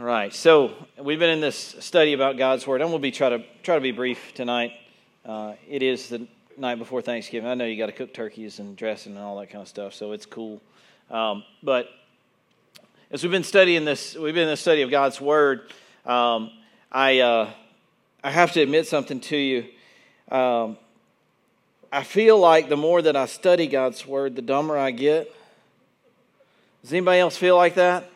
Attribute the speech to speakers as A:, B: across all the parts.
A: All right, so we've been in this study about God's Word. Going to be try to try to be brief tonight. Uh, it is the night before Thanksgiving. I know you got to cook turkeys and dressing and all that kind of stuff, so it's cool. Um, but as we've been studying this, we've been in the study of God's Word. Um, I uh, I have to admit something to you. Um, I feel like the more that I study God's Word, the dumber I get. Does anybody else feel like that?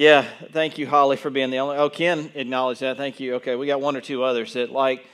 A: Yeah, thank you, Holly, for being the only. Oh, Ken acknowledged that. Thank you. Okay, we got one or two others that like.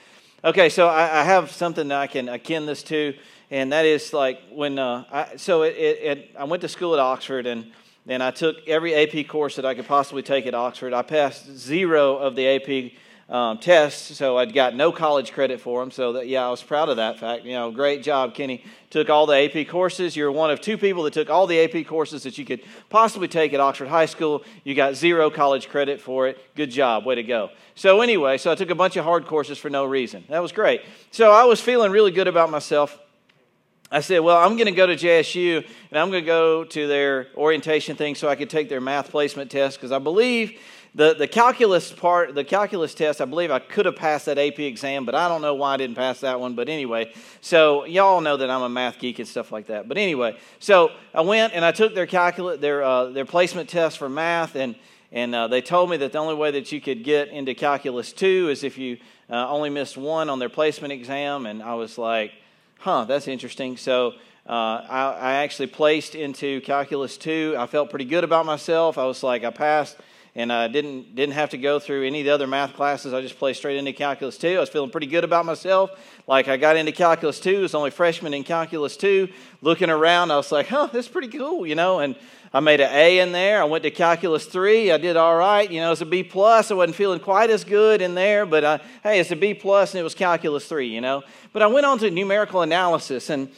A: Okay, so I, I have something that I can akin this to, and that is like when. Uh, I, so it, it, it, I went to school at Oxford, and and I took every AP course that I could possibly take at Oxford. I passed zero of the AP um, tests, so I'd got no college credit for them. So that yeah, I was proud of that fact. You know, great job, Kenny. Took all the AP courses. You're one of two people that took all the AP courses that you could possibly take at Oxford High School. You got zero college credit for it. Good job, way to go. So anyway, so I took a bunch of hard courses for no reason. That was great. So I was feeling really good about myself. I said, Well, I'm going to go to JSU and I'm going to go to their orientation thing so I could take their math placement test because I believe the, the calculus part, the calculus test, I believe I could have passed that AP exam, but I don't know why I didn't pass that one. But anyway, so y'all know that I'm a math geek and stuff like that. But anyway, so I went and I took their calculus, their, uh, their placement test for math, and, and uh, they told me that the only way that you could get into calculus 2 is if you uh, only missed one on their placement exam. And I was like, huh, that's interesting. So uh, I, I, actually placed into Calculus 2. I felt pretty good about myself. I was like, I passed and I didn't didn't have to go through any of the other math classes. I just played straight into Calculus 2. I was feeling pretty good about myself. Like I got into Calculus 2, I was only freshman in Calculus 2. Looking around, I was like, "Oh, that's pretty cool," you know. And I made an A in there. I went to Calculus 3. I did all right. You know, it's a B plus. I wasn't feeling quite as good in there, but I, hey, it's a B plus, and it was Calculus 3. You know. But I went on to numerical analysis, and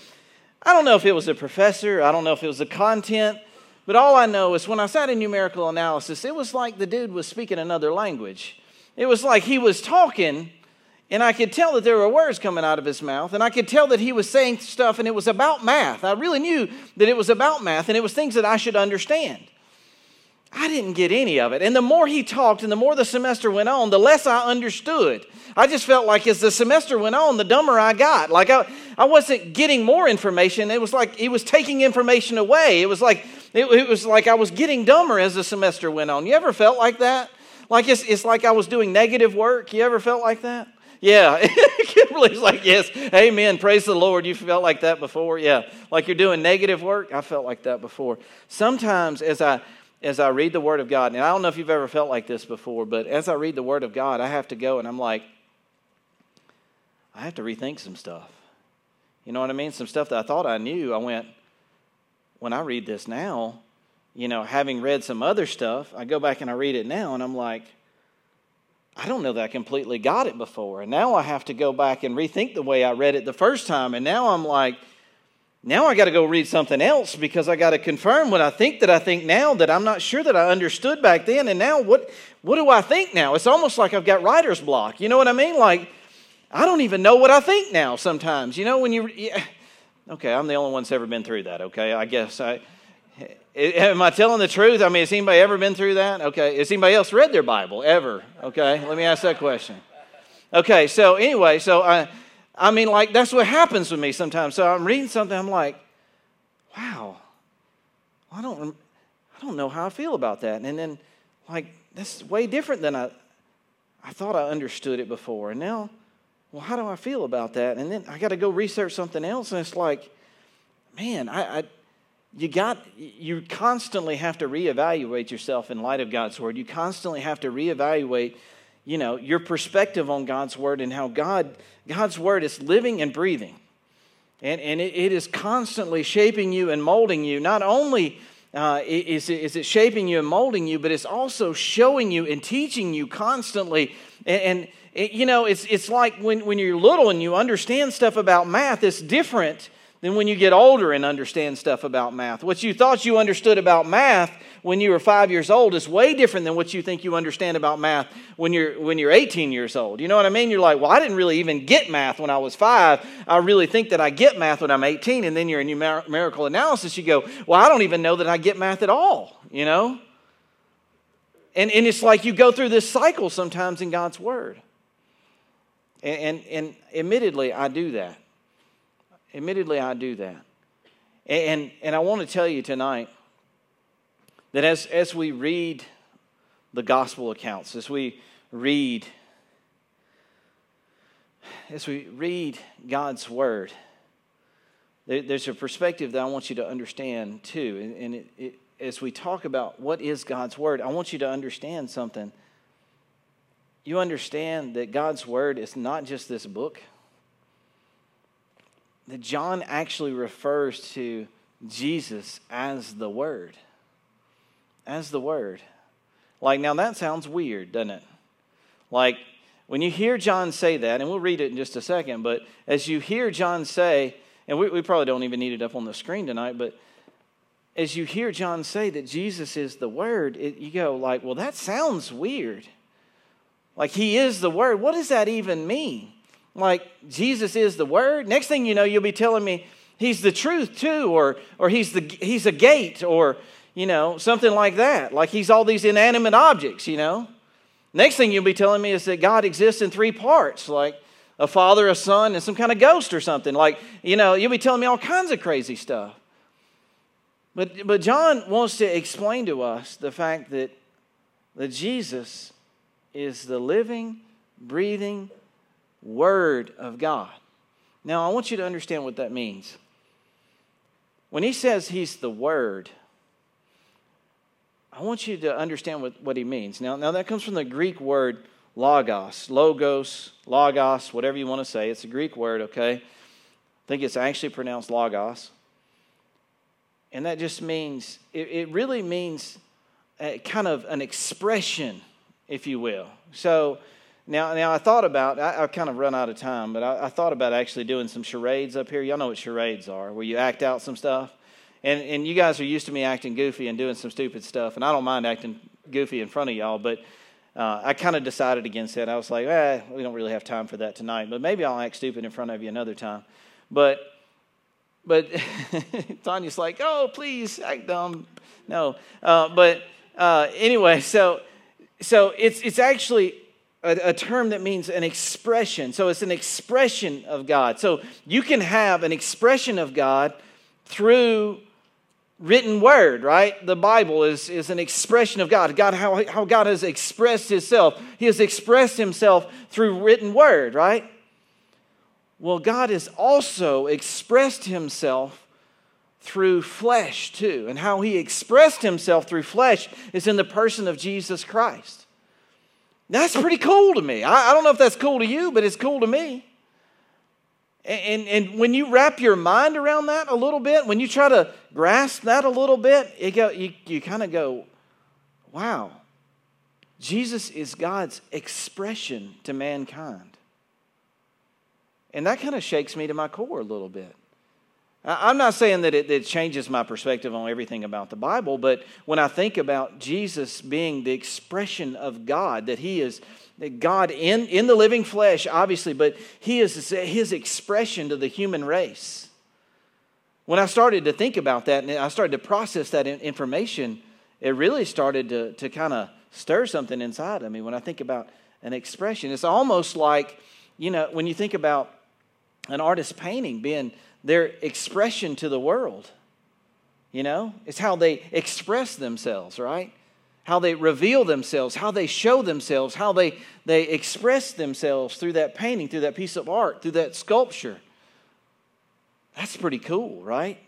A: I don't know if it was the professor. I don't know if it was the content. But all I know is when I sat in numerical analysis, it was like the dude was speaking another language. It was like he was talking, and I could tell that there were words coming out of his mouth, and I could tell that he was saying stuff, and it was about math. I really knew that it was about math, and it was things that I should understand. I didn't get any of it. And the more he talked and the more the semester went on, the less I understood. I just felt like as the semester went on, the dumber I got. Like I, I wasn't getting more information. It was like he was taking information away. It was like it, it was like I was getting dumber as the semester went on. You ever felt like that? Like it's, it's like I was doing negative work. You ever felt like that? Yeah, Kimberly's like, yes, amen. Praise the Lord. You felt like that before? Yeah, like you're doing negative work. I felt like that before. Sometimes as I as I read the Word of God, and I don't know if you've ever felt like this before, but as I read the Word of God, I have to go and I'm like, I have to rethink some stuff. You know what I mean? Some stuff that I thought I knew, I went, when I read this now, you know, having read some other stuff, I go back and I read it now and I'm like, I don't know that I completely got it before. And now I have to go back and rethink the way I read it the first time. And now I'm like, now I got to go read something else because I got to confirm what I think that I think now that I'm not sure that I understood back then. And now what, what do I think now? It's almost like I've got writer's block. You know what I mean? Like, I don't even know what I think now sometimes. You know, when you, yeah. Okay, I'm the only one that's ever been through that, okay? I guess I, am I telling the truth? I mean, has anybody ever been through that? Okay, has anybody else read their Bible ever? Okay, let me ask that question. Okay, so anyway, so I, I mean, like, that's what happens with me sometimes. So I'm reading something, I'm like, wow, I don't, I don't know how I feel about that. And then, like, that's way different than I, I thought I understood it before. And now, well, how do I feel about that? And then I got to go research something else. And it's like, man, I, I you got you constantly have to reevaluate yourself in light of God's word. You constantly have to reevaluate you know, your perspective on God's word and how God, God's word is living and breathing. And, and it, it is constantly shaping you and molding you. Not only uh, is, it, is it shaping you and molding you, but it's also showing you and teaching you constantly. And, and it, you know, it's, it's like when, when you're little and you understand stuff about math, it's different than when you get older and understand stuff about math. What you thought you understood about math when you were five years old is way different than what you think you understand about math when you're, when you're 18 years old. You know what I mean? You're like, well, I didn't really even get math when I was five. I really think that I get math when I'm 18. And then you're in numerical analysis, you go, well, I don't even know that I get math at all, you know? And, and it's like you go through this cycle sometimes in God's Word. And, and, and admittedly, I do that. Admittedly, I do that. And, and I want to tell you tonight that as, as we read the gospel accounts, as we read, as we read God's word, there, there's a perspective that I want you to understand too. And, and it, it, as we talk about what is God's word, I want you to understand something. You understand that God's word is not just this book that John actually refers to Jesus as the Word. As the Word. Like, now that sounds weird, doesn't it? Like, when you hear John say that, and we'll read it in just a second, but as you hear John say, and we, we probably don't even need it up on the screen tonight, but as you hear John say that Jesus is the Word, it, you go like, well, that sounds weird. Like, He is the Word. What does that even mean? Like Jesus is the Word. Next thing you know, you'll be telling me He's the truth too, or, or he's, the, he's a gate, or, you know, something like that. Like He's all these inanimate objects, you know. Next thing you'll be telling me is that God exists in three parts, like a father, a son, and some kind of ghost or something. Like, you know, you'll be telling me all kinds of crazy stuff. But, but John wants to explain to us the fact that, that Jesus is the living, breathing, Word of God. Now, I want you to understand what that means. When he says he's the Word, I want you to understand what, what he means. Now, now, that comes from the Greek word logos, logos, logos, whatever you want to say. It's a Greek word, okay? I think it's actually pronounced logos. And that just means, it, it really means uh, kind of an expression, if you will. So, now, now I thought about, I, have kind of run out of time, but I, I, thought about actually doing some charades up here. Y'all know what charades are, where you act out some stuff. And, and you guys are used to me acting goofy and doing some stupid stuff, and I don't mind acting goofy in front of y'all, but uh, I kind of decided against that. I was like, eh, we don't really have time for that tonight, but maybe I'll act stupid in front of you another time. But, but Tanya's like, oh, please act dumb. No. Uh, but uh, anyway, so, so it's, it's actually a, a, term that means an expression. So it's an expression of God. So you can have an expression of God through written word, right? The Bible is, is an expression of God. God, how, how God has expressed himself. He has expressed himself through written word, right? Well, God has also expressed himself through flesh too. And how he expressed himself through flesh is in the person of Jesus Christ. That's pretty cool to me. I, I don't know if that's cool to you, but it's cool to me. And, and when you wrap your mind around that a little bit, when you try to grasp that a little bit, you, go, you, you kind of go, wow, Jesus is God's expression to mankind. And that kind of shakes me to my core a little bit. I'm not saying that it, it, changes my perspective on everything about the Bible, but when I think about Jesus being the expression of God, that He is God in, in the living flesh, obviously, but He is His expression to the human race. When I started to think about that and I started to process that information, it really started to, to kind of stir something inside of me when I think about an expression. It's almost like, you know, when you think about an artist painting being their expression to the world. You know, it's how they express themselves, right? How they reveal themselves, how they show themselves, how they, they express themselves through that painting, through that piece of art, through that sculpture. That's pretty cool, right?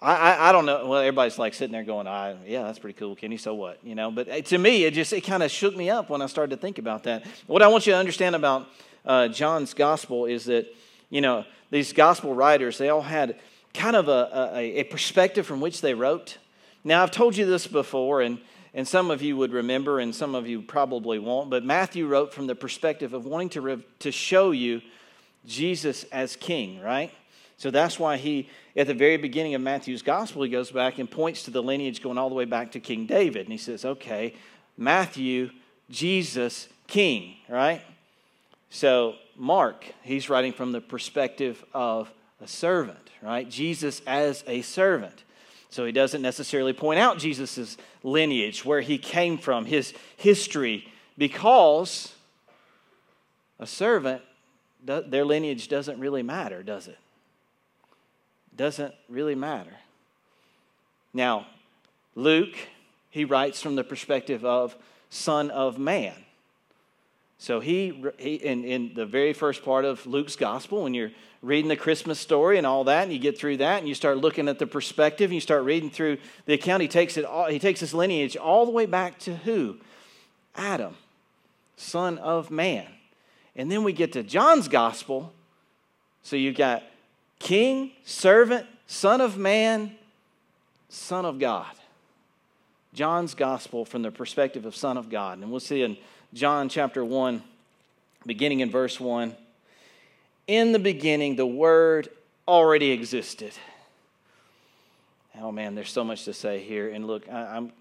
A: I, I, I, don't know. Well, everybody's like sitting there going, I, yeah, that's pretty cool, Kenny. So what? You know, but to me, it just, it kind of shook me up when I started to think about that. What I want you to understand about uh, John's gospel is that, you know, these gospel writers, they all had kind of a, a, a perspective from which they wrote. Now, I've told you this before, and, and some of you would remember, and some of you probably won't, but Matthew wrote from the perspective of wanting to, re- to show you Jesus as king, right? So that's why he, at the very beginning of Matthew's gospel, he goes back and points to the lineage going all the way back to King David. And he says, okay, Matthew, Jesus, king, right? So Mark, he's writing from the perspective of a servant, right? Jesus as a servant. So he doesn't necessarily point out Jesus' lineage, where he came from, his history, because a servant, their lineage doesn't really matter, does it? Doesn't really matter. Now, Luke, he writes from the perspective of Son of Man. So he, he in, in the very first part of Luke's gospel, when you're reading the Christmas story and all that, and you get through that, and you start looking at the perspective, and you start reading through the account, he takes it all, he takes his lineage all the way back to who? Adam, son of man. And then we get to John's gospel. So you've got king, servant, son of man, son of God. John's gospel from the perspective of son of God. And we'll see in John chapter 1, beginning in verse 1. In the beginning, the Word already existed. Oh man, there's so much to say here. And look, I, am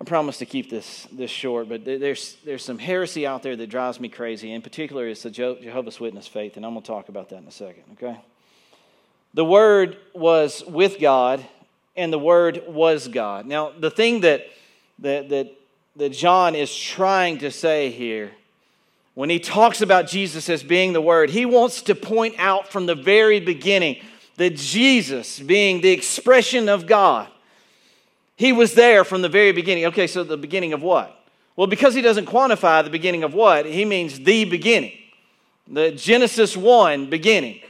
A: I promise to keep this, this short, but there's, there's some heresy out there that drives me crazy. In particular, it's the Jehovah's Witness faith, and I'm going to talk about that in a second, okay? The Word was with God, and the Word was God. Now, the thing that, that, that that John is trying to say here when he talks about Jesus as being the Word. He wants to point out from the very beginning that Jesus, being the expression of God, he was there from the very beginning. Okay, so the beginning of what? Well, because he doesn't quantify the beginning of what, he means the beginning. The Genesis 1 beginning.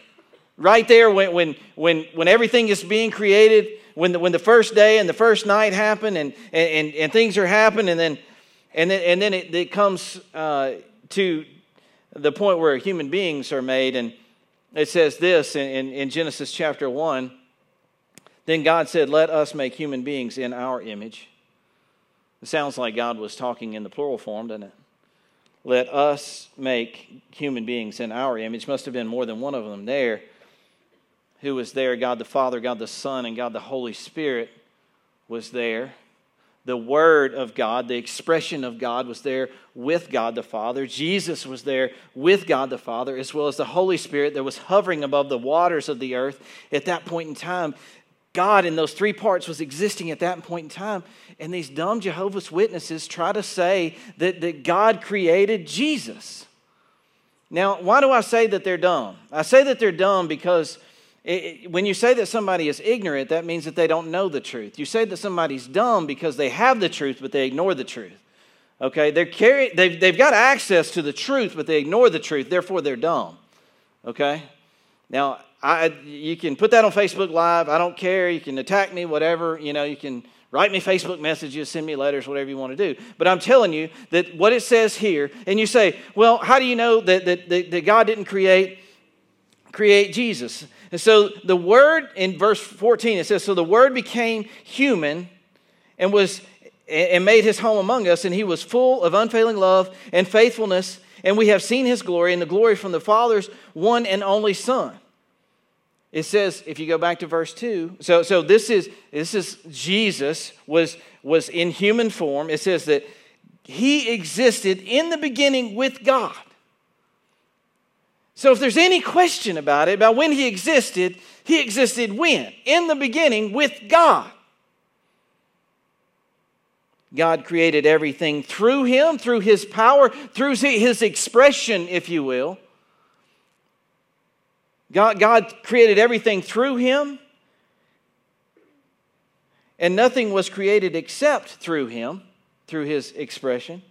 A: Right there when, when, when, when everything is being created, when the, when the first day and the first night happen and, and, and things are happening, and then, and then, and then it, it comes uh, to the point where human beings are made. And it says this in, in, in Genesis chapter 1 Then God said, Let us make human beings in our image. It sounds like God was talking in the plural form, doesn't it? Let us make human beings in our image. Must have been more than one of them there who was there God the Father, God the Son, and God the Holy Spirit was there. The Word of God, the expression of God, was there with God the Father. Jesus was there with God the Father, as well as the Holy Spirit that was hovering above the waters of the earth at that point in time. God in those three parts was existing at that point in time. And these dumb Jehovah's Witnesses try to say that, that God created Jesus. Now, why do I say that they're dumb? I say that they're dumb because it, when you say that somebody is ignorant, that means that they don't know the truth. You say that somebody's dumb because they have the truth, but they ignore the truth. Okay, they're carry, they've, they've got access to the truth, but they ignore the truth, therefore they're dumb. Okay? Now, I, you can put that on Facebook Live. I don't care. You can attack me, whatever. You know, you can write me Facebook messages, send me letters, whatever you want to do. But I'm telling you that what it says here, and you say, well, how do you know that, that, that, that God didn't create, create Jesus? And so the word in verse 14 it says, So the word became human and was and made his home among us, and he was full of unfailing love and faithfulness, and we have seen his glory and the glory from the Father's one and only Son. It says, if you go back to verse 2, so, so this is this is Jesus was was in human form. It says that he existed in the beginning with God. So, if there's any question about it, about when he existed, he existed when? In the beginning with God. God created everything through him, through his power, through his expression, if you will. God, God created everything through him, and nothing was created except through him, through his expression.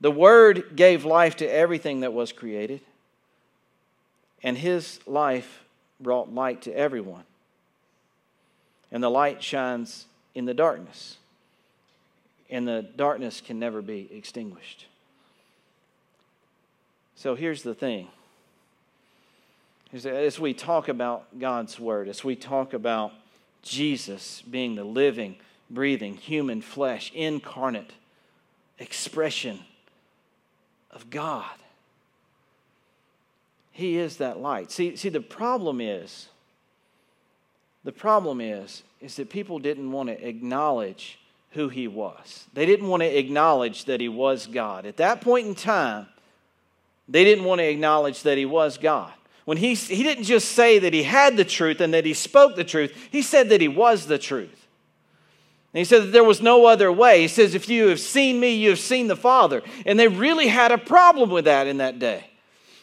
A: The Word gave life to everything that was created, and His life brought light to everyone. And the light shines in the darkness, and the darkness can never be extinguished. So here's the thing. As we talk about God's Word, as we talk about Jesus being the living, breathing, human flesh, incarnate expression of God. He is that light. See, see, the problem is, the problem is, is that people didn't want to acknowledge who he was. They didn't want to acknowledge that he was God. At that point in time, they didn't want to acknowledge that he was God. When he, he didn't just say that he had the truth and that he spoke the truth, he said that he was the truth. And he said that there was no other way. He says, If you have seen me, you have seen the Father. And they really had a problem with that in that day.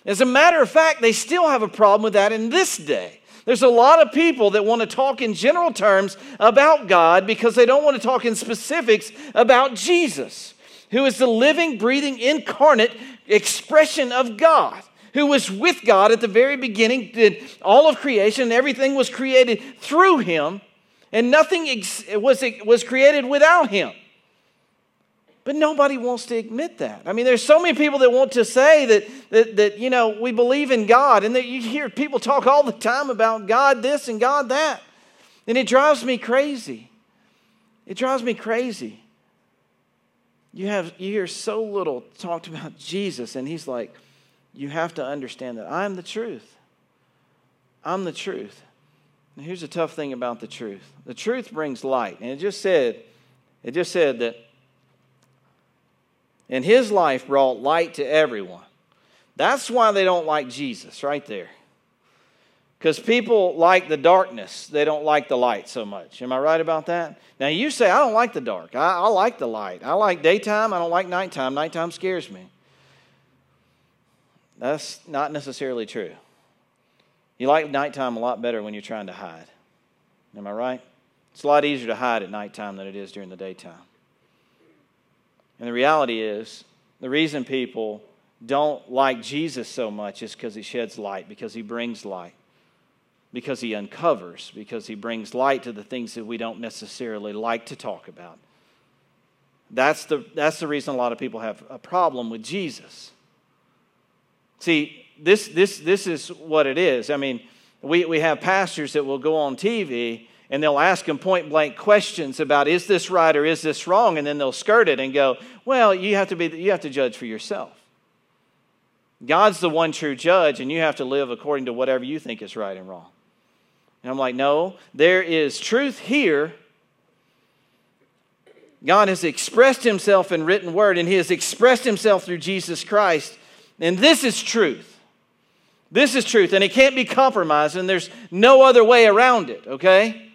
A: As a matter of fact, they still have a problem with that in this day. There's a lot of people that want to talk in general terms about God because they don't want to talk in specifics about Jesus, who is the living, breathing, incarnate expression of God who was with God at the very beginning, did all of creation, and everything was created through him, and nothing ex- was, was created without him. But nobody wants to admit that. I mean, there's so many people that want to say that, that, that you know, we believe in God, and that you hear people talk all the time about God this and God that. And it drives me crazy. It drives me crazy. You, have, you hear so little talked about Jesus, and he's like, you have to understand that I'm the truth. I'm the truth. And here's the tough thing about the truth the truth brings light. And it just said, it just said that in his life brought light to everyone. That's why they don't like Jesus, right there. Because people like the darkness, they don't like the light so much. Am I right about that? Now, you say, I don't like the dark. I, I like the light. I like daytime. I don't like nighttime. Nighttime scares me. That's not necessarily true. You like nighttime a lot better when you're trying to hide. Am I right? It's a lot easier to hide at nighttime than it is during the daytime. And the reality is, the reason people don't like Jesus so much is because he sheds light, because he brings light, because he uncovers, because he brings light to the things that we don't necessarily like to talk about. That's the, that's the reason a lot of people have a problem with Jesus. See, this, this, this is what it is. I mean, we, we have pastors that will go on TV and they'll ask them point blank questions about is this right or is this wrong? And then they'll skirt it and go well you have to be you have to judge for yourself. God's the one true judge and you have to live according to whatever you think is right and wrong. And i'm like no there is truth here. God has expressed himself in written word and he has expressed himself through jesus christ. And this is truth this is truth and it can't be compromised and there's no other way around it okay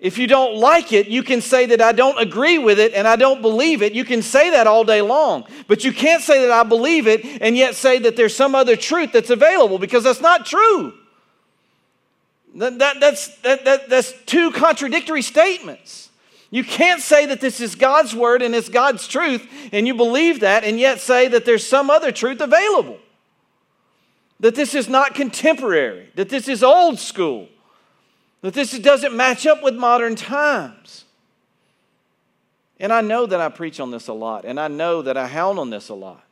A: if you don't like it, you can say that I don't agree with it and I don't believe it. You can say that all day long. But you can't say that I believe it and yet say that there's some other truth that's available because that's not true. That, that, that's, that, that, that's two contradictory statements. You can't say that this is God's word and it's God's truth and you believe that and yet say that there's some other truth available. That this is not contemporary, that this is old school that this doesn't match up with modern times. And I know that I preach on this a lot, and I know that I hound on this a lot.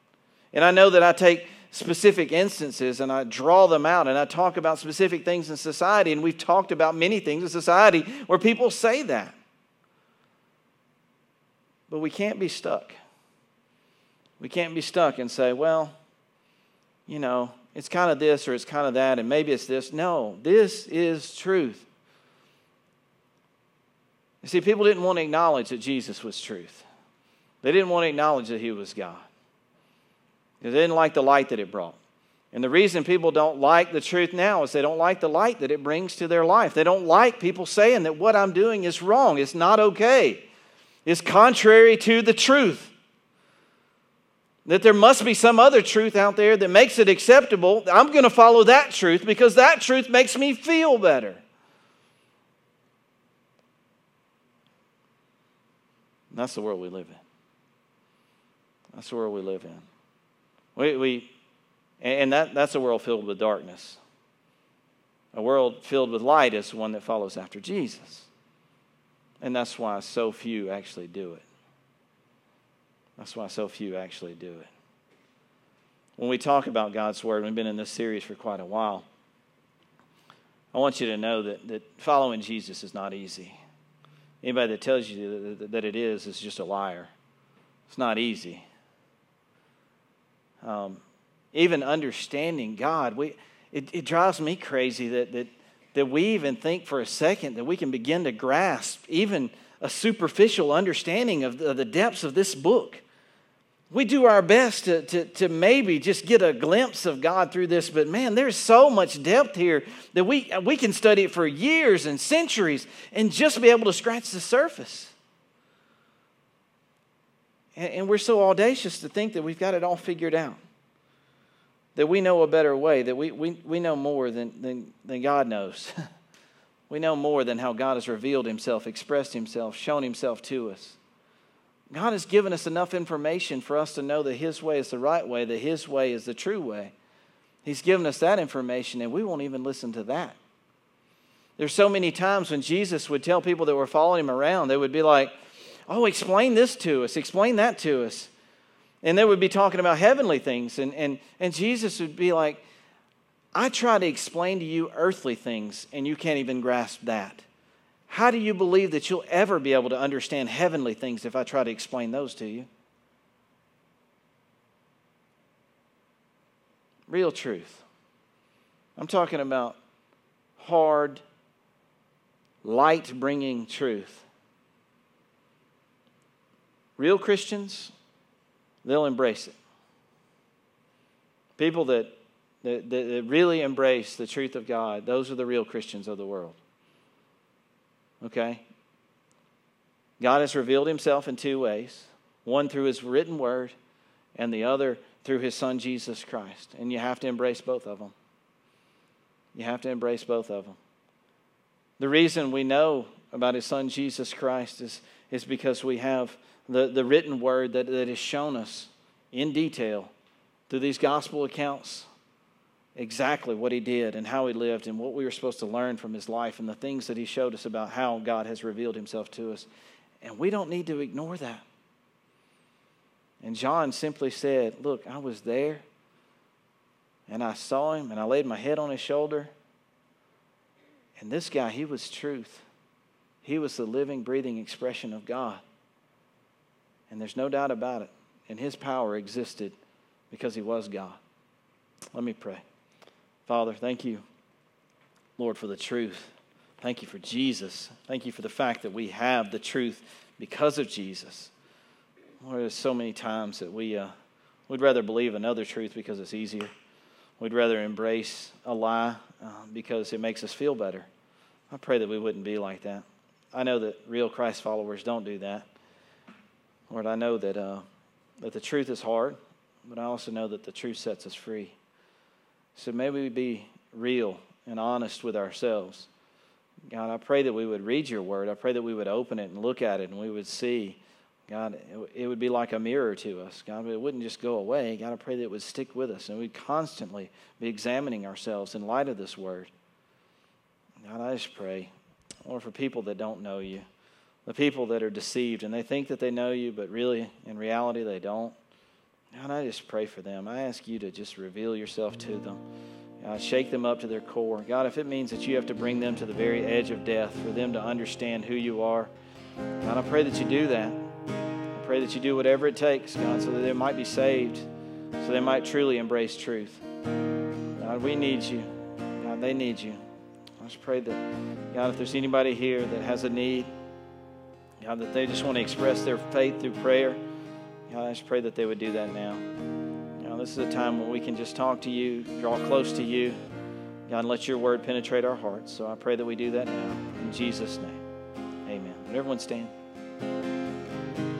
A: And I know that I take specific instances and I draw them out and I talk about specific things in society, and we've talked about many things in society where people say that. But we can't be stuck. We can't be stuck and say, well, you know, it's kind of this or it's kind of that, and maybe it's this. No, this is truth. You see, people didn't want to acknowledge that Jesus was truth. They didn't want to acknowledge that he was God. They didn't like the light that it brought. And the reason people don't like the truth now is they don't like the light that it brings to their life. They don't like people saying that what I'm doing is wrong, it's not okay, it's contrary to the truth. That there must be some other truth out there that makes it acceptable. I'm going to follow that truth because that truth makes me feel better. that's the world we live in. That's the world we live in. We, we, and that, that's a world filled with darkness. A world filled with light is one that follows after Jesus. And that's why so few actually do it. That's why so few actually do it. When we talk about God's Word, we've been in this series for quite a while. I want you to know that, that following Jesus is not easy. Anybody that tells you that it is is just a liar. It's not easy. Um, even understanding God, we, it, it drives me crazy that, that, that we even think for a second that we can begin to grasp even a superficial understanding of the, of the depths of this book. We do our best to, to, to maybe just get a glimpse of God through this, but man, there's so much depth here that we, we can study it for years and centuries and just be able to scratch the surface. And, and we're so audacious to think that we've got it all figured out, that we know a better way, that we, we, we know more than, than, than God knows. we know more than how God has revealed himself, expressed himself, shown himself to us. God has given us enough information for us to know that His way is the right way, that His way is the true way. He's given us that information, and we won't even listen to that. There's so many times when Jesus would tell people that were following Him around, they would be like, Oh, explain this to us, explain that to us. And they would be talking about heavenly things, and, and, and Jesus would be like, I try to explain to you earthly things, and you can't even grasp that. How do you believe that you'll ever be able to understand heavenly things if I try to explain those to you? Real truth. I'm talking about hard, light bringing truth. Real Christians, they'll embrace it. People that, that, that really embrace the truth of God, those are the real Christians of the world. Okay? God has revealed himself in two ways one through his written word, and the other through his son Jesus Christ. And you have to embrace both of them. You have to embrace both of them. The reason we know about his son Jesus Christ is, is because we have the, the written word that, that has shown us in detail through these gospel accounts exactly what he did and how he lived and what we were supposed to learn from his life and the things that he showed us about how God has revealed himself to us. And we don't need to ignore that. And John simply said, Look, I was there and I saw him and I laid my head on his shoulder. And this guy, he was truth. He was the living, breathing expression of God. And there's no doubt about it. And his power existed because he was God. Let me pray. Father, thank you, Lord, for the truth. Thank you for Jesus. Thank you for the fact that we have the truth because of Jesus. Lord, there's so many times that we, uh, we'd rather believe another truth because it's easier. We'd rather embrace a lie uh, because it makes us feel better. I pray that we wouldn't be like that. I know that real Christ followers don't do that. Lord, I know that, uh, that the truth is hard, but I also know that the truth sets us free. So may we be real and honest with ourselves. God, I pray that we would read your word. I pray that we would open it and look at it and we would see, God, it would be like a mirror to us. God, it wouldn't just go away. God, I pray that it would stick with us and we'd constantly be examining ourselves in light of this word. God, I just pray, Lord, for people that don't know you, the people that are deceived and they think that they know you, but really, in reality, they don't. God, I just pray for them. I ask you to just reveal yourself to them. God, shake them up to their core. God, if it means that you have to bring them to the very edge of death for them to understand who you are, God, I pray that you do that. I pray that you do whatever it takes, God, so that they might be saved, so they might truly embrace truth. God, we need you. God, they need you. I just pray that, God, if there's anybody here that has a need, God, that they just want to express their faith through prayer. God, I just pray that they would do that now. You know, this is a time when we can just talk to you, draw close to you. God, let your word penetrate our hearts. So I pray that we do that now. In Jesus' name, amen. Would everyone stand?